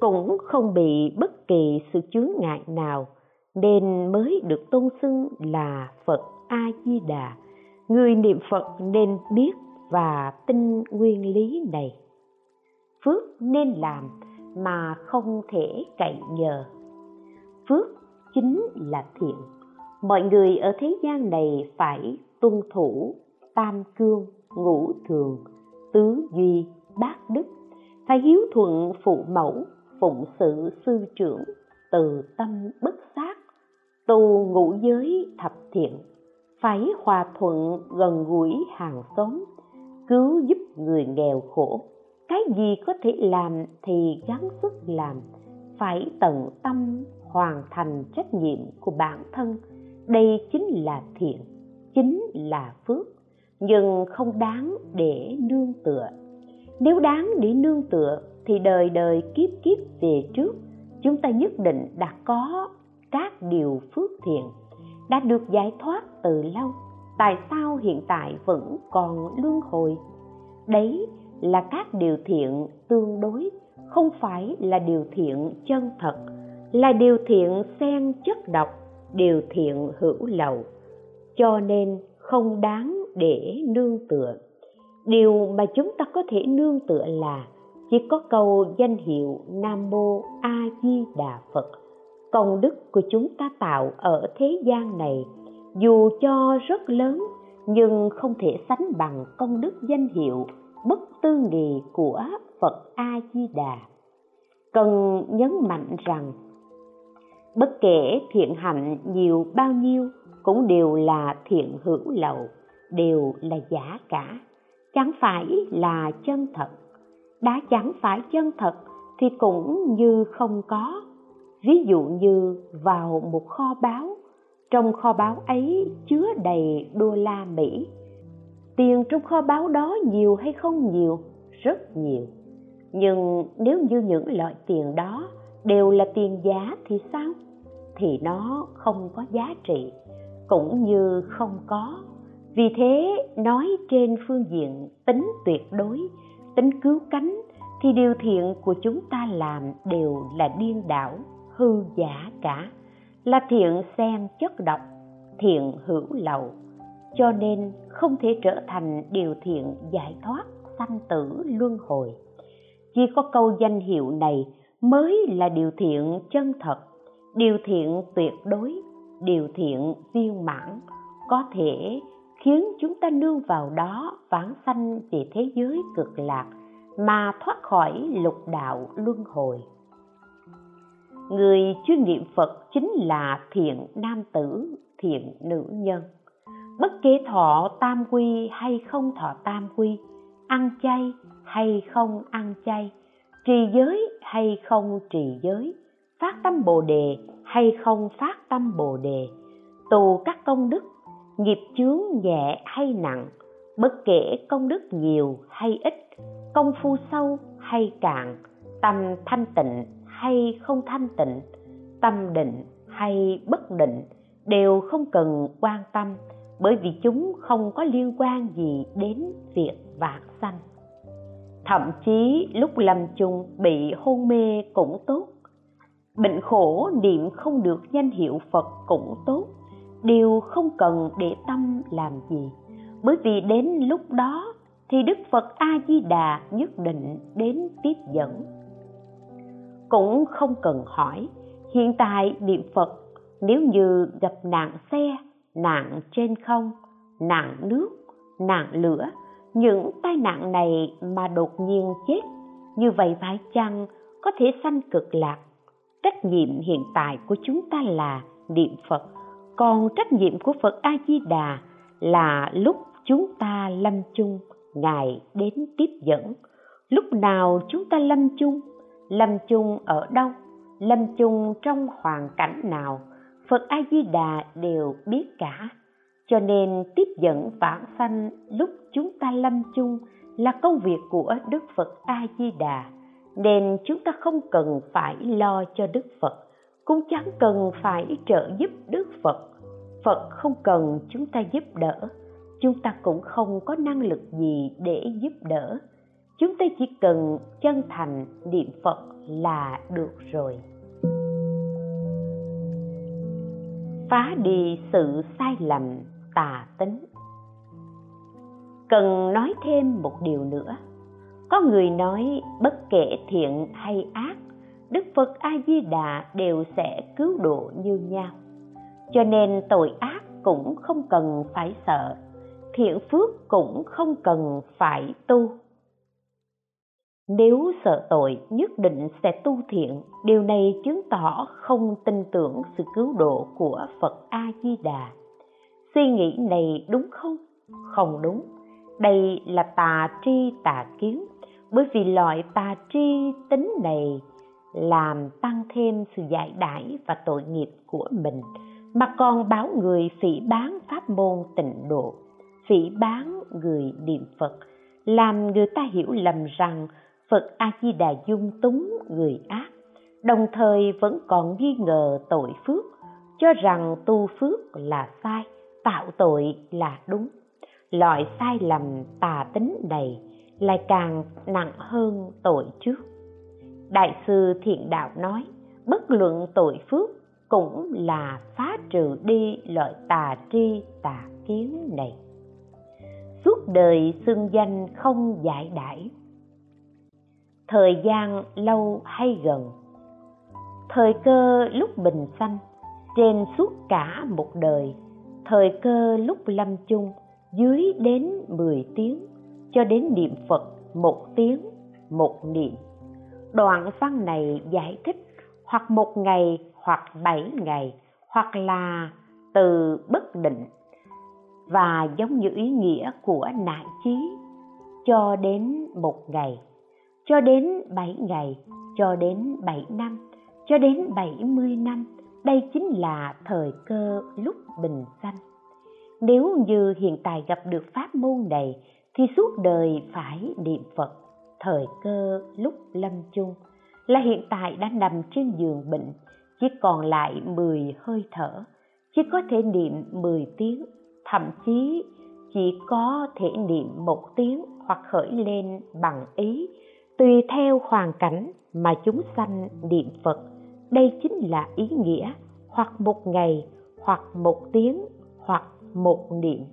cũng không bị bất kỳ sự chướng ngại nào, nên mới được tôn xưng là phật a di đà người niệm phật nên biết và tin nguyên lý này. Phước nên làm mà không thể cậy nhờ. Phước chính là thiện. Mọi người ở thế gian này phải tuân thủ tam cương ngũ thường tứ duy bát đức, phải hiếu thuận phụ mẫu, phụng sự sư trưởng, từ tâm bất sát, tu ngũ giới thập thiện, phải hòa thuận gần gũi hàng xóm, cứu giúp người nghèo khổ. Cái gì có thể làm thì gắng sức làm, phải tận tâm hoàn thành trách nhiệm của bản thân. Đây chính là thiện, chính là phước nhưng không đáng để nương tựa. Nếu đáng để nương tựa thì đời đời kiếp kiếp về trước, chúng ta nhất định đã có các điều phước thiện, đã được giải thoát từ lâu. Tại sao hiện tại vẫn còn luân hồi? Đấy là các điều thiện tương đối, không phải là điều thiện chân thật. Là điều thiện xen chất độc, điều thiện hữu lậu. Cho nên không đáng để nương tựa. Điều mà chúng ta có thể nương tựa là chỉ có câu danh hiệu nam mô a di đà phật. Công đức của chúng ta tạo ở thế gian này, dù cho rất lớn, nhưng không thể sánh bằng công đức danh hiệu bất tư nghị của phật a di đà. Cần nhấn mạnh rằng, bất kể thiện hạnh nhiều bao nhiêu cũng đều là thiện hữu lậu đều là giả cả. Chẳng phải là chân thật. Đã chẳng phải chân thật thì cũng như không có. Ví dụ như vào một kho báu, trong kho báu ấy chứa đầy đô la mỹ. Tiền trong kho báu đó nhiều hay không nhiều? Rất nhiều. Nhưng nếu như những loại tiền đó đều là tiền giá thì sao? Thì nó không có giá trị, cũng như không có vì thế, nói trên phương diện tính tuyệt đối, tính cứu cánh, thì điều thiện của chúng ta làm đều là điên đảo, hư giả cả. Là thiện xen chất độc, thiện hữu lậu. Cho nên không thể trở thành điều thiện giải thoát sanh tử luân hồi. Chỉ có câu danh hiệu này mới là điều thiện chân thật, điều thiện tuyệt đối, điều thiện viên mãn, có thể khiến chúng ta nương vào đó vãng sanh về thế giới cực lạc mà thoát khỏi lục đạo luân hồi. Người chuyên niệm phật chính là thiện nam tử, thiện nữ nhân. Bất kể thọ tam quy hay không thọ tam quy, ăn chay hay không ăn chay, trì giới hay không trì giới, phát tâm bồ đề hay không phát tâm bồ đề, tù các công đức nghiệp chướng nhẹ hay nặng, bất kể công đức nhiều hay ít, công phu sâu hay cạn, tâm thanh tịnh hay không thanh tịnh, tâm định hay bất định đều không cần quan tâm bởi vì chúng không có liên quan gì đến việc vạn sanh. Thậm chí lúc lâm chung bị hôn mê cũng tốt, bệnh khổ niệm không được danh hiệu phật cũng tốt đều không cần để tâm làm gì. Bởi vì đến lúc đó thì đức phật a di đà nhất định đến tiếp dẫn. Cũng không cần hỏi, hiện tại niệm phật, nếu như gặp nạn xe, nạn trên không, nạn nước, nạn lửa, những tai nạn này mà đột nhiên chết, như vậy phải chăng có thể sanh cực lạc? Trách nhiệm hiện tại của chúng ta là niệm phật còn trách nhiệm của phật a di đà là lúc chúng ta lâm chung, ngài đến tiếp dẫn. Lúc nào chúng ta lâm chung lâm chung ở đâu, lâm chung trong hoàn cảnh nào, phật a di đà đều biết cả. Cho nên tiếp dẫn vãng sanh lúc chúng ta lâm chung là công việc của đức phật a di đà nên chúng ta không cần phải lo cho đức phật, cũng chẳng cần phải trợ giúp đức phật phật không cần chúng ta giúp đỡ, chúng ta cũng không có năng lực gì để giúp đỡ. Chúng ta chỉ cần chân thành niệm phật là được rồi. Phá đi sự sai lầm, tà tính. Cần nói thêm một điều nữa. Có người nói, bất kể thiện hay ác, đức phật a di đà đều sẽ cứu độ như nhau cho nên tội ác cũng không cần phải sợ, thiện phước cũng không cần phải tu. Nếu sợ tội, nhất định sẽ tu thiện. Điều này chứng tỏ không tin tưởng sự cứu độ của phật a di đà suy nghĩ này đúng không? Không đúng. Đây là tà tri tà kiến. Bởi vì loại tà tri tính này làm tăng thêm sự giải đãi và tội nghiệp của mình mà còn báo người phỉ bán pháp môn tịnh độ, phỉ bán người niệm phật, làm người ta hiểu lầm rằng phật a di đà dung túng người ác, đồng thời vẫn còn nghi ngờ tội phước, cho rằng tu phước là sai, tạo tội là đúng. Loại sai lầm tà tính này lại càng nặng hơn tội trước. Đại sư thiện đạo nói, bất luận tội phước cũng là phá trừ đi loại tà tri tà kiến này. Suốt đời xưng danh không giải đãi. Thời gian lâu hay gần. Thời cơ lúc bình sanh trên suốt cả một đời. Thời cơ lúc lâm chung, dưới đến 10 tiếng. Cho đến niệm Phật, một tiếng, một niệm. Đoạn văn này giải thích, hoặc một ngày hoặc bảy ngày, hoặc là từ bất định. Và giống như ý nghĩa của nạn chí, cho đến một ngày, cho đến bảy ngày, cho đến bảy năm, cho đến bảy mươi năm, đây chính là thời cơ lúc bình sanh nếu như hiện tại gặp được pháp môn này, thì suốt đời phải niệm phật, thời cơ lúc lâm chung, là hiện tại đang nằm trên giường bệnh chỉ còn lại 10 hơi thở, chỉ có thể niệm 10 tiếng, thậm chí chỉ có thể niệm một tiếng hoặc khởi lên bằng ý, tùy theo hoàn cảnh mà chúng sanh niệm phật. Đây chính là ý nghĩa, hoặc một ngày, hoặc một tiếng, hoặc một niệm.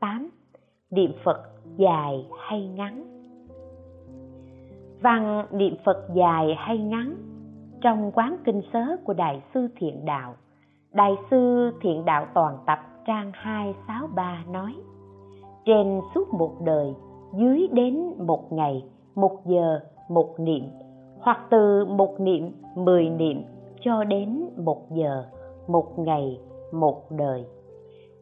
8. Niệm Phật dài hay ngắn? Văn, niệm Phật dài hay ngắn? Trong quán kinh sớ của Đại sư Thiện Đạo. Đại sư Thiện Đạo Toàn Tập trang 263 nói Trên suốt một đời dưới đến một ngày, một giờ, một niệm Hoặc từ một niệm, mười niệm cho đến một giờ, một ngày, một đời.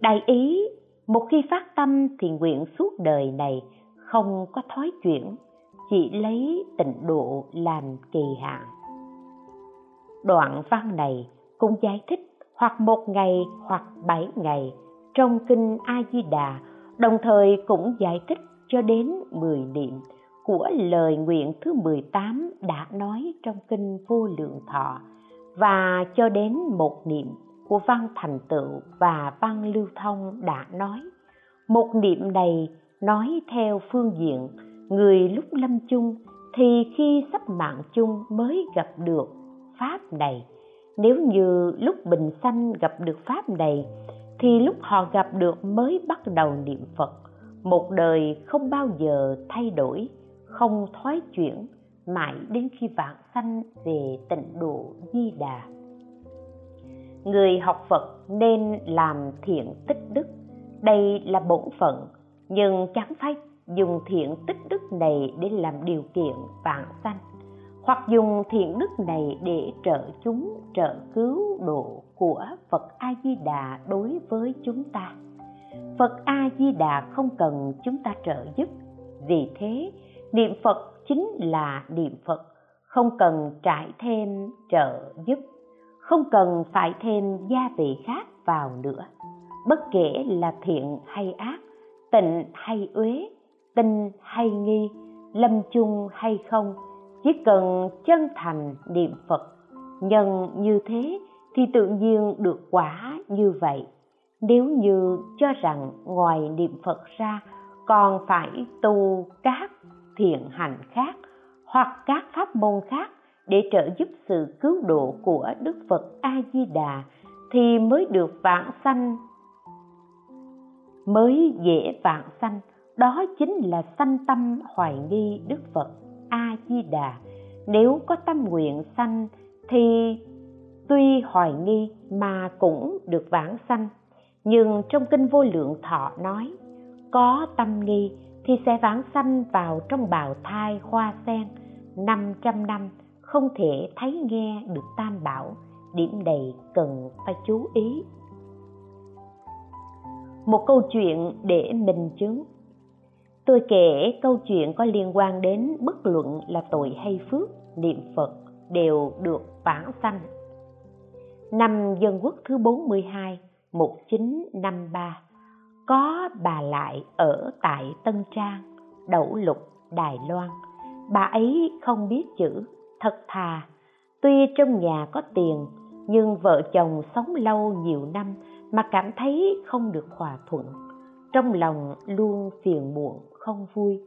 Đại ý một khi phát tâm thì nguyện suốt đời này không có thói chuyển chỉ lấy tịnh độ làm kỳ hạn đoạn văn này cũng giải thích hoặc một ngày hoặc bảy ngày trong kinh a di đà đồng thời cũng giải thích cho đến mười niệm của lời nguyện thứ 18 đã nói trong kinh vô lượng thọ và cho đến một niệm của văn thành tựu và văn lưu thông đã nói. Một niệm này nói theo phương diện người lúc lâm chung thì khi sắp mạng chung mới gặp được pháp này. Nếu như lúc bình sanh gặp được pháp này, thì lúc họ gặp được mới bắt đầu niệm phật. Một đời không bao giờ thay đổi, không thoái chuyển, mãi đến khi vạn sanh về tịnh độ di đà. Người học phật nên làm thiện tích đức. Đây là bổn phận, nhưng chẳng phải dùng thiện tích đức này để làm điều kiện vạn sanh hoặc dùng thiện đức này để trợ chúng, trợ cứu độ của phật a di đà đối với chúng ta. Phật a di đà không cần chúng ta trợ giúp. Vì thế, niệm phật chính là niệm phật, không cần trải thêm trợ giúp, không cần phải thêm gia vị khác vào nữa. Bất kể là thiện hay ác, tịnh hay uế, tinh hay nghi, lâm chung hay không chỉ cần chân thành niệm phật, nhân như thế thì tự nhiên được quả như vậy. Nếu như cho rằng ngoài niệm phật ra còn phải tu các thiện hành khác hoặc các pháp môn khác để trợ giúp sự cứu độ của đức phật a di đà thì mới được vãng sanh. Mới dễ vãng sanh, đó chính là sanh tâm hoài nghi đức phật a di đà nếu có tâm nguyện sanh thì tuy hoài nghi mà cũng được vãng sanh. Nhưng trong kinh vô lượng thọ nói, có tâm nghi thì sẽ vãng sanh vào trong bào thai hoa sen. 500 năm không thể thấy nghe được tam bảo. Điểm này cần phải chú ý. Một câu chuyện để minh chứng tôi kể câu chuyện có liên quan đến bất luận là tội hay phước niệm phật đều được vãng sanh năm dân quốc thứ 42 1953 có bà lại ở tại Tân Trang, Đậu Lục, Đài Loan. Bà ấy không biết chữ, thật thà. Tuy trong nhà có tiền, nhưng vợ chồng sống lâu nhiều năm mà cảm thấy không được hòa thuận. Trong lòng luôn phiền muộn, không vui.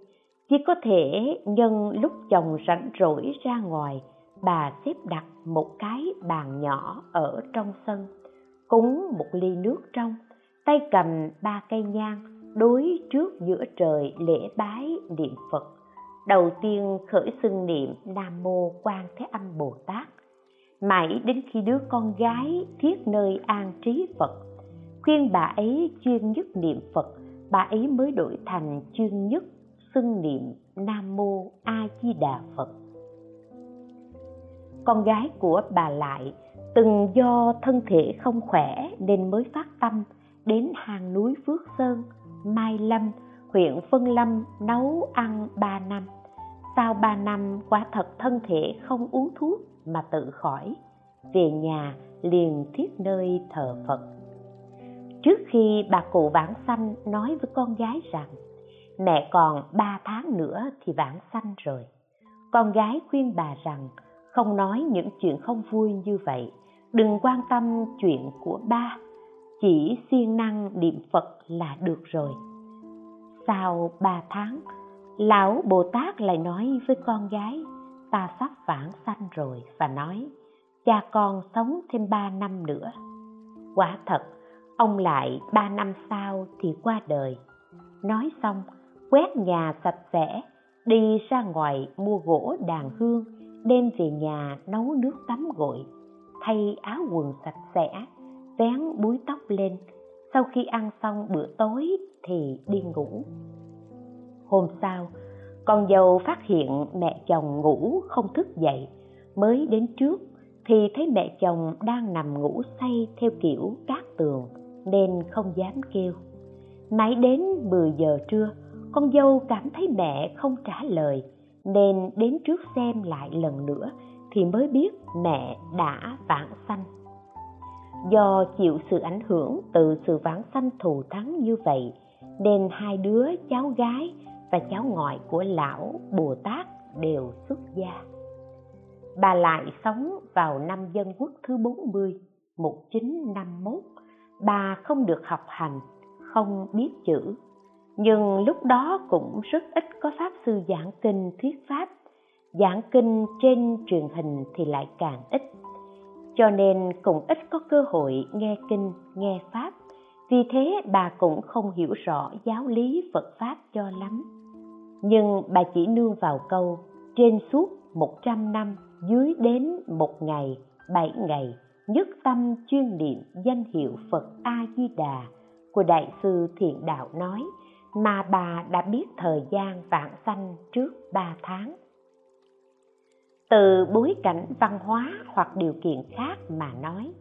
Chỉ có thể nhân lúc chồng rảnh rỗi ra ngoài, bà xếp đặt một cái bàn nhỏ ở trong sân, cúng một ly nước trong tay cầm ba cây nhang đối trước giữa trời lễ bái niệm phật đầu tiên khởi xưng niệm nam mô quan thế âm bồ tát mãi đến khi đứa con gái thiết nơi an trí phật khuyên bà ấy chuyên nhất niệm phật bà ấy mới đổi thành chuyên nhất xưng niệm nam mô a di đà phật con gái của bà lại từng do thân thể không khỏe nên mới phát tâm đến hàng núi Phước Sơn, Mai Lâm, huyện Phân Lâm nấu ăn ba năm. Sau ba năm quả thật thân thể không uống thuốc mà tự khỏi. Về nhà liền thiết nơi thờ Phật. Trước khi bà cụ vãng sanh nói với con gái rằng mẹ còn ba tháng nữa thì vãng sanh rồi. Con gái khuyên bà rằng không nói những chuyện không vui như vậy, đừng quan tâm chuyện của ba. Chỉ siêng năng niệm phật là được rồi. Sau ba tháng lão bồ tát lại nói với con gái ta sắp vãng sanh rồi và nói cha con sống thêm ba năm nữa. Quả thật ông lại ba năm sau thì qua đời. Nói xong, quét nhà sạch sẽ, đi ra ngoài mua gỗ đàn hương, đem về nhà nấu nước tắm gội, thay áo quần sạch sẽ, vén búi tóc lên. Sau khi ăn xong bữa tối thì đi ngủ. Hôm sau, con dâu phát hiện mẹ chồng ngủ không thức dậy. Mới đến trước thì thấy mẹ chồng đang nằm ngủ say theo kiểu cát tường nên không dám kêu. Mãi đến 10 giờ trưa, con dâu cảm thấy mẹ không trả lời, nên đến trước xem lại lần nữa thì mới biết mẹ đã vãng sanh. Do chịu sự ảnh hưởng từ sự vãng sanh thù thắng như vậy, nên hai đứa, cháu gái và cháu ngoại của lão bồ tát đều xuất gia. Bà lại sống vào năm dân quốc thứ 40 1951 bà không được học hành, không biết chữ. Nhưng lúc đó cũng rất ít có pháp sư giảng kinh thuyết pháp. Giảng kinh trên truyền hình thì lại càng ít. Cho nên cũng ít có cơ hội nghe kinh, nghe pháp. Vì thế bà cũng không hiểu rõ giáo lý phật pháp cho lắm. Nhưng bà chỉ nương vào câu, trên suốt một trăm năm, dưới đến một ngày, bảy ngày nhất tâm chuyên niệm danh hiệu phật a di đà của đại sư thiện đạo nói, mà bà đã biết thời gian vãng sanh trước ba tháng. Từ bối cảnh văn hóa hoặc điều kiện khác mà nói,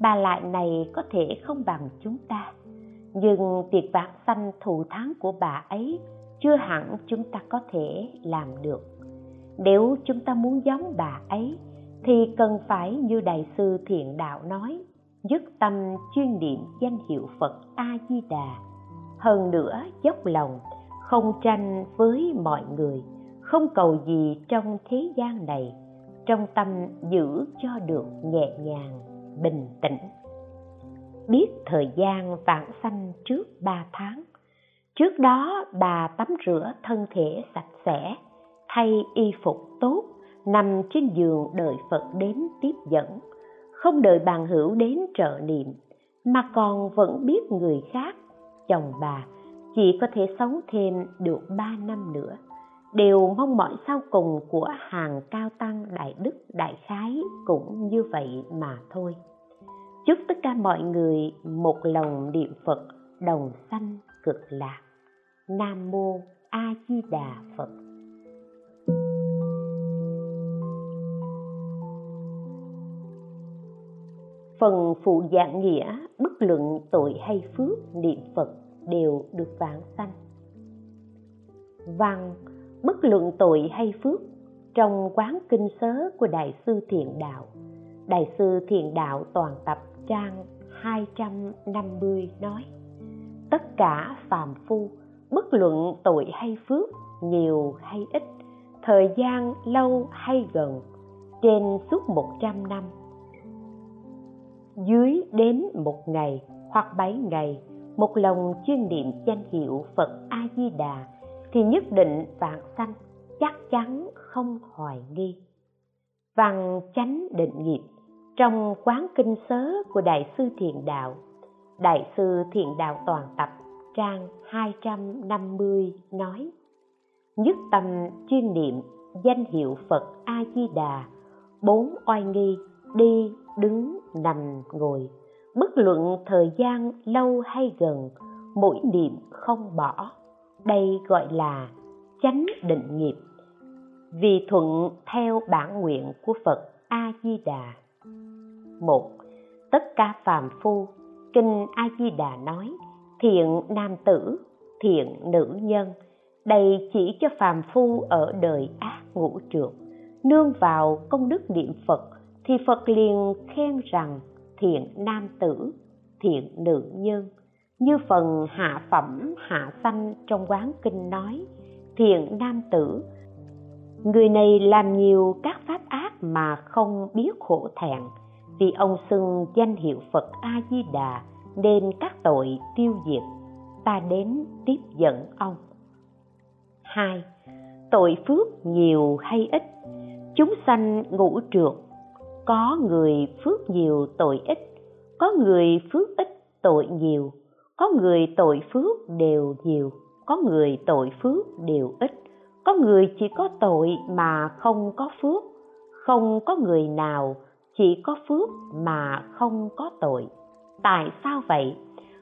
bà lại này có thể không bằng chúng ta. Nhưng việc vãng sanh thù thắng của bà ấy chưa hẳn chúng ta có thể làm được. Nếu chúng ta muốn giống bà ấy thì cần phải như đại sư thiện đạo nói, dứt tâm chuyên niệm danh hiệu phật a di đà hơn nữa, dốc lòng, không tranh với mọi người, không cầu gì trong thế gian này, trong tâm giữ cho được nhẹ nhàng, bình tĩnh. Biết thời gian vãng sanh trước ba tháng, trước đó bà tắm rửa thân thể sạch sẽ, thay y phục tốt nằm trên giường đợi phật đến tiếp dẫn. Không đợi bàn hữu đến trợ niệm, mà còn vẫn biết người khác, chồng bà, chỉ có thể sống thêm được ba năm nữa. Đều mong mỏi sau cùng của hàng cao tăng đại đức đại khái cũng như vậy mà thôi. Chúc tất cả mọi người một lòng niệm phật đồng sanh cực lạc. Nam mô a di đà phật. Phần phụ dạng nghĩa, bất luận tội hay phước, niệm phật đều được vãng sanh. Văn, bất luận tội hay phước, trong quán kinh sớ của đại sư thiện đạo. Đại sư thiện đạo toàn tập trang 250 nói, tất cả phàm phu, bất luận tội hay phước, nhiều hay ít, thời gian lâu hay gần, trên suốt một trăm năm dưới đến một ngày hoặc bảy ngày một lòng chuyên niệm danh hiệu Phật A Di Đà thì nhất định vạn sanh chắc chắn không hoài nghi. Văn chánh định nghiệp trong quán kinh sớ của Đại sư Thiện Đạo, Đại sư Thiện Đạo toàn tập trang 250 nói: Nhất tâm chuyên niệm danh hiệu Phật A Di Đà, bốn oai nghi đi đứng nằm ngồi. Bất luận thời gian lâu hay gần, mỗi niệm không bỏ. Đây gọi là chánh định nghiệp. Vì thuận theo bản nguyện của phật a di đà một, tất cả phàm phu. Kinh a di đà nói, thiện nam tử, thiện nữ nhân. Đây chỉ cho phàm phu ở đời ác ngũ trượt nương vào công đức niệm phật thì phật liền khen rằng, thiện nam tử, thiện nữ nhân, như phần hạ phẩm, hạ sanh trong quán kinh nói, thiện nam tử, người này làm nhiều các pháp ác mà không biết khổ thẹn, vì ông xưng danh hiệu phật a di đà nên các tội tiêu diệt, ta đến tiếp dẫn ông. Hai, tội phước nhiều hay ít? Chúng sanh ngũ trượt có người phước nhiều tội ít, có người phước ít tội nhiều, có người tội phước đều nhiều, có người tội phước đều ít. Có người chỉ có tội mà không có phước, không có người nào chỉ có phước mà không có tội. Tại sao vậy?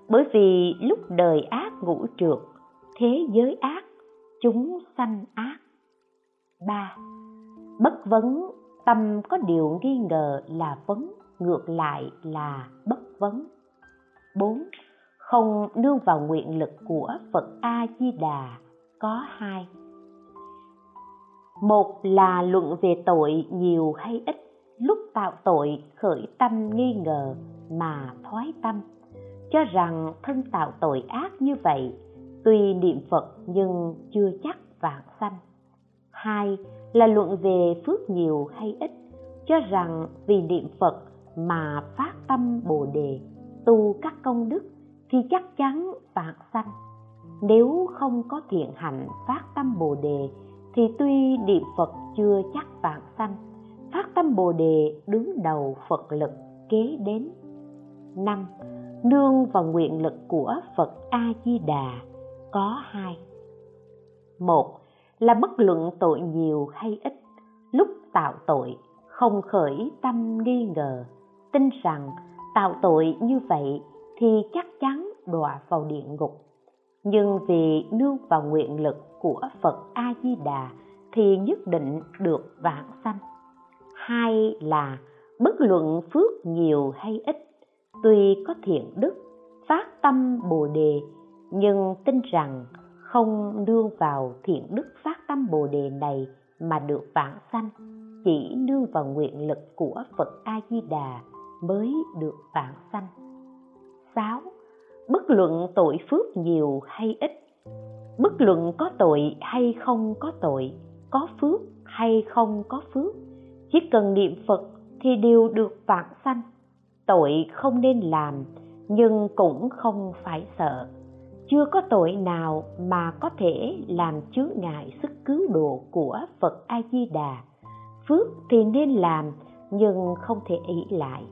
Bởi vì lúc đời ác ngũ trượt, thế giới ác chúng sanh ác. Ba, bất vấn tâm có điều nghi ngờ là vấn ngược lại là bất vấn 4. Không nương vào nguyện lực của Phật A Di Đà có hai. Một là luận về tội nhiều hay ít, lúc tạo tội khởi tâm nghi ngờ mà thoái tâm, cho rằng thân tạo tội ác như vậy, tuy niệm Phật nhưng chưa chắc vạn sanh. Hai là luận về phước nhiều hay ít, cho rằng vì niệm Phật mà phát tâm Bồ đề, tu các công đức thì chắc chắn vạn sanh. Nếu không có thiện hạnh phát tâm Bồ đề thì tuy niệm Phật chưa chắc vạn sanh, phát tâm Bồ đề đứng đầu Phật lực kế đến. năm Nương vào nguyện lực của Phật A Di Đà có hai. Một là bất luận tội nhiều hay ít, lúc tạo tội không khởi tâm nghi ngờ, tin rằng tạo tội như vậy thì chắc chắn đọa vào địa ngục. Nhưng vì nương vào nguyện lực của Phật A Di Đà thì nhất định được vãng sanh. Hai là bất luận phước nhiều hay ít, tuy có thiện đức, phát tâm Bồ đề nhưng tin rằng không nương vào thiện đức phát tâm Bồ đề này mà được vãng sanh, chỉ nương vào nguyện lực của Phật A Di Đà mới được vãng sanh 6. Bất luận tội phước nhiều hay ít bất luận có tội hay không có tội có phước hay không có phước chỉ cần niệm phật thì đều được vãng sanh tội không nên làm nhưng cũng không phải sợ chưa có tội nào mà có thể làm chướng ngại sức cứu độ của phật a di đà phước thì nên làm, nhưng không thể ý lại.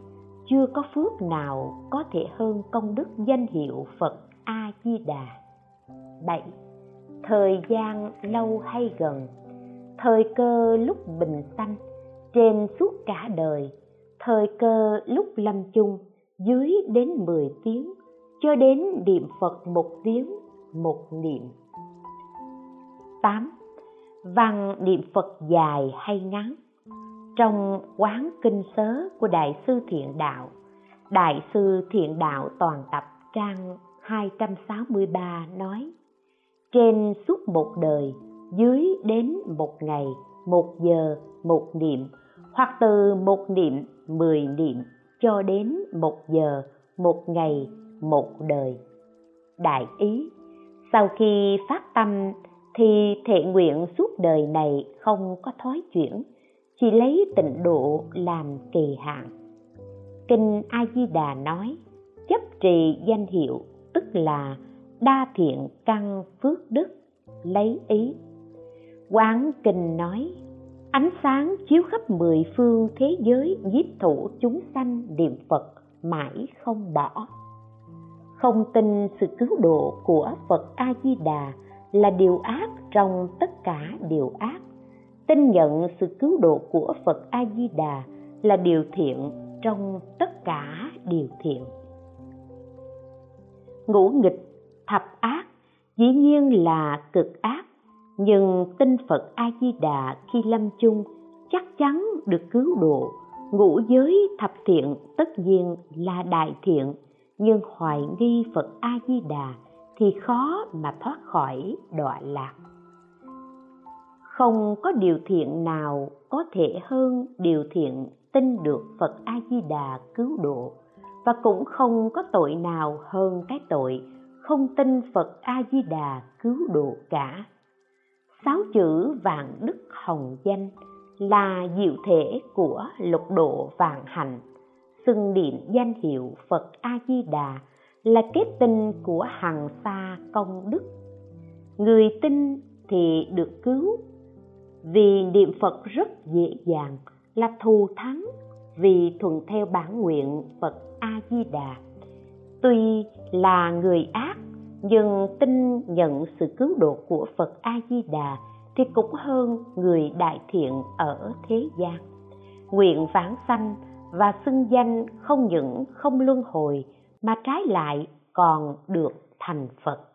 Chưa có phước nào có thể hơn công đức danh hiệu phật a di đà 7. Thời gian lâu hay gần. Thời cơ lúc bình sanh Trên suốt cả đời. Thời cơ lúc lâm chung, Dưới đến 10 tiếng cho đến niệm Phật một tiếng, Một niệm 8. Văn niệm Phật dài hay ngắn Trong quán kinh sớ của Đại sư Thiện Đạo, Đại sư Thiện Đạo toàn tập trang 263 nói, trên suốt một đời, dưới đến một ngày, một giờ, một niệm, hoặc từ một niệm, mười niệm, cho đến một giờ, một ngày một đời. Đại ý, sau khi phát tâm thì thệ nguyện suốt đời này không có thói chuyển, chỉ lấy tịnh độ làm kỳ hạn. Kinh a di đà nói, chấp trì danh hiệu, tức là đa thiện căn phước đức, lấy ý. Quán kinh nói, ánh sáng chiếu khắp mười phương thế giới nhiếp thủ chúng sanh niệm phật, mãi không bỏ không tin sự cứu độ của phật a di đà là điều ác trong tất cả điều ác. Tin nhận sự cứu độ của phật a di đà là điều thiện trong tất cả điều thiện. Ngũ nghịch thập ác dĩ nhiên là cực ác, nhưng tin phật a di đà khi lâm chung chắc chắn được cứu độ. Ngũ giới thập thiện tất nhiên là đại thiện nhưng hoài nghi phật a di đà thì khó mà thoát khỏi đọa lạc. Không có điều thiện nào có thể hơn điều thiện tin được phật a di đà cứu độ. Và cũng không có tội nào hơn cái tội không tin Phật A Di Đà cứu độ cả. Sáu chữ vạn đức hồng danh là diệu thể của lục độ vạn hạnh, xưng niệm danh hiệu Phật A Di Đà là kết tinh của hằng xa công đức. Người tin thì được cứu. Vì niệm Phật rất dễ dàng, là thù thắng vì thuận theo bản nguyện Phật A Di Đà tuy là người ác, nhưng tin nhận sự cứu độ của phật a di đà thì cũng hơn người đại thiện ở thế gian. Nguyện vãng sanh và xưng danh không những không luân hồi, mà trái lại còn được thành phật.